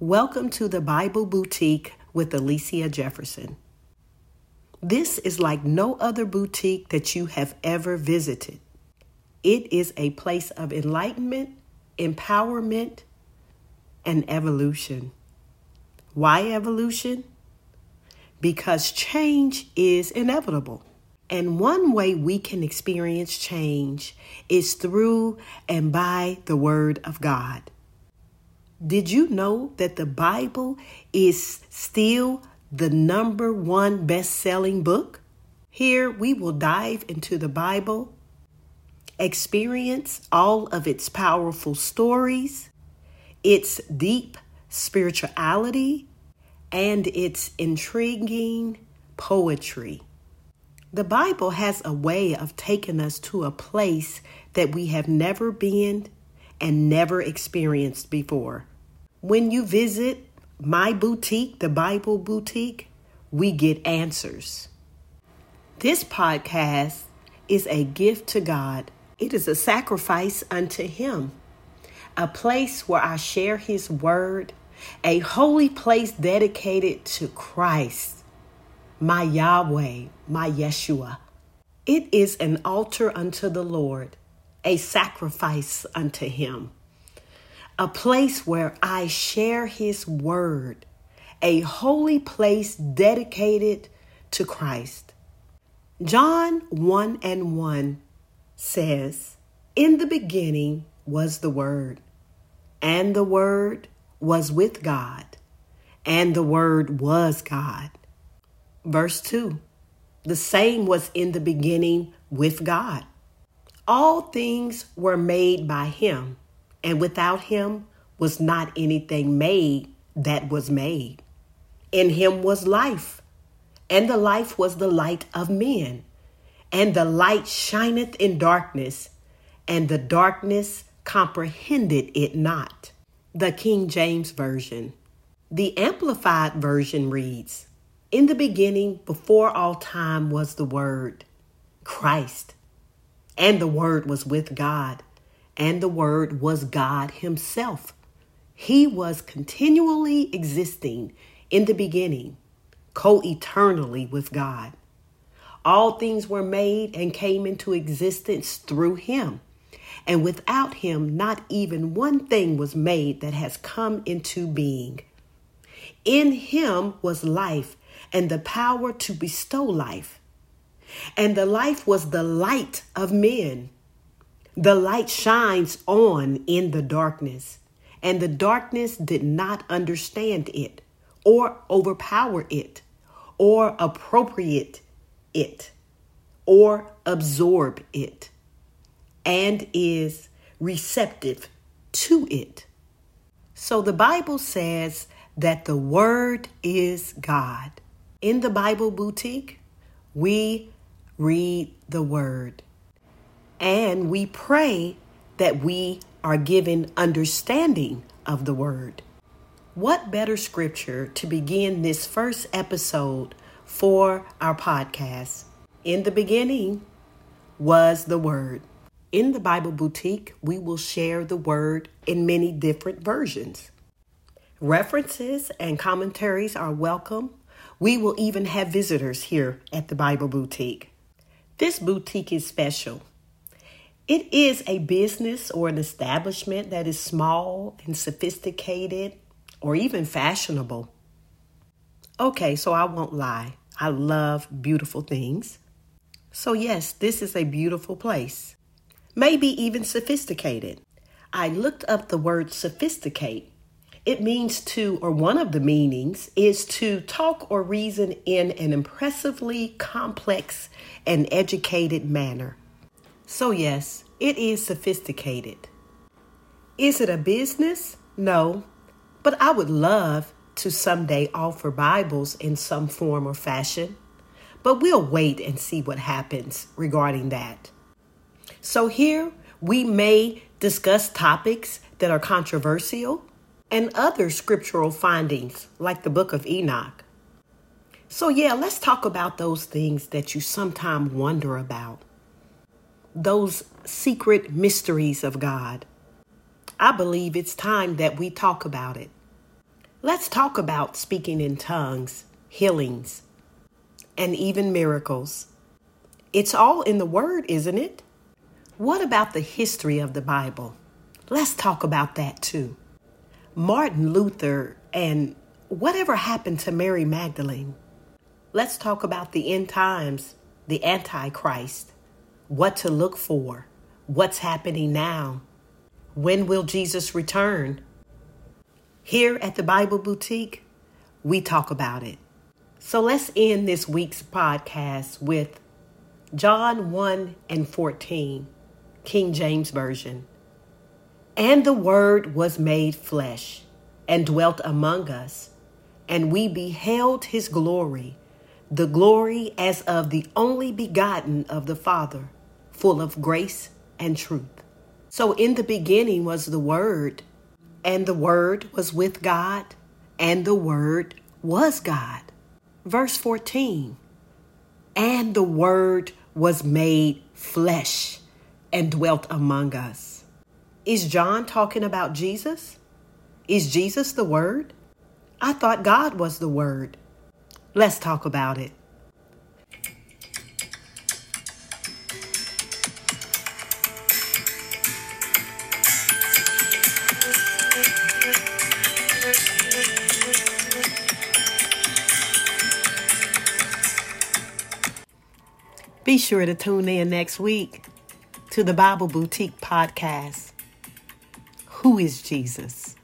Welcome to the Bible Boutique with Alicia Jefferson. This is like no other boutique that you have ever visited. It is a place of enlightenment, empowerment, and evolution. Why evolution? Because change is inevitable. And one way we can experience change is through and by the Word of God. Did you know that the Bible is still the number one best selling book? Here we will dive into the Bible, experience all of its powerful stories, its deep spirituality, and its intriguing poetry. The Bible has a way of taking us to a place that we have never been and never experienced before. When you visit my boutique, the Bible Boutique, we get answers. This podcast is a gift to God, it is a sacrifice unto Him, a place where I share His word, a holy place dedicated to Christ, my Yahweh, my Yeshua. It is an altar unto the Lord a sacrifice unto Him, a place where I share His word, a holy place dedicated to Christ. John 1 and 1 says, In the beginning was the Word, and the Word was with God, and the Word was God. Verse 2 The same was in the beginning with God. All things were made by him, and without him was not anything made that was made. In him was life, and the life was the light of men. And the light shineth in darkness, and the darkness comprehended it not. The King James Version. The Amplified Version reads In the beginning, before all time, was the Word, Christ and the Word was with God, and the Word was God Himself. He was continually existing in the beginning, co eternally with God. All things were made and came into existence through Him. And without Him, not even one thing was made that has come into being. In Him was life and the power to bestow life and the life was the light of men. The light shines on in the darkness, and the darkness did not understand it, or overpower it, or appropriate it, or absorb it, and is receptive to it. So the Bible says that the Word is God. In the Bible Boutique, we read the word. And we pray that we are given understanding of the word. What better scripture to begin this first episode for our podcast? In the beginning was the word. In the Bible Boutique, we will share the word in many different versions. References and commentaries are welcome. We will even have visitors here at the Bible Boutique. This boutique is special. It is a business or an establishment that is small and sophisticated or even fashionable. Okay, so I won't lie. I love beautiful things. So, yes, this is a beautiful place. Maybe even sophisticated. I looked up the word sophisticate it means to, or one of the meanings, is to talk or reason in an impressively complex and educated manner. So, yes, it is sophisticated. Is it a business? No, but I would love to someday offer Bibles in some form or fashion. But we'll wait and see what happens regarding that. So, here we may discuss topics that are controversial and other scriptural findings, like the book of Enoch. So, yeah, let's talk about those things that you sometimes wonder about, those secret mysteries of God. I believe it's time that we talk about it. Let's talk about speaking in tongues, healings, and even miracles. It's all in the Word, isn't it? What about the history of the Bible? Let's talk about that too. Martin Luther and whatever happened to Mary Magdalene. Let's talk about the end times, the Antichrist, what to look for, what's happening now. When will Jesus return? Here at the Bible Boutique, we talk about it. So let's end this week's podcast with John 1 and 14, King James Version. And the Word was made flesh and dwelt among us, and we beheld his glory, the glory as of the only begotten of the Father, full of grace and truth. So in the beginning was the Word, and the Word was with God, and the Word was God. Verse 14 And the Word was made flesh and dwelt among us. Is John talking about Jesus? Is Jesus the Word? I thought God was the Word. Let's talk about it. Be sure to tune in next week to the Bible Boutique podcast. Who is Jesus?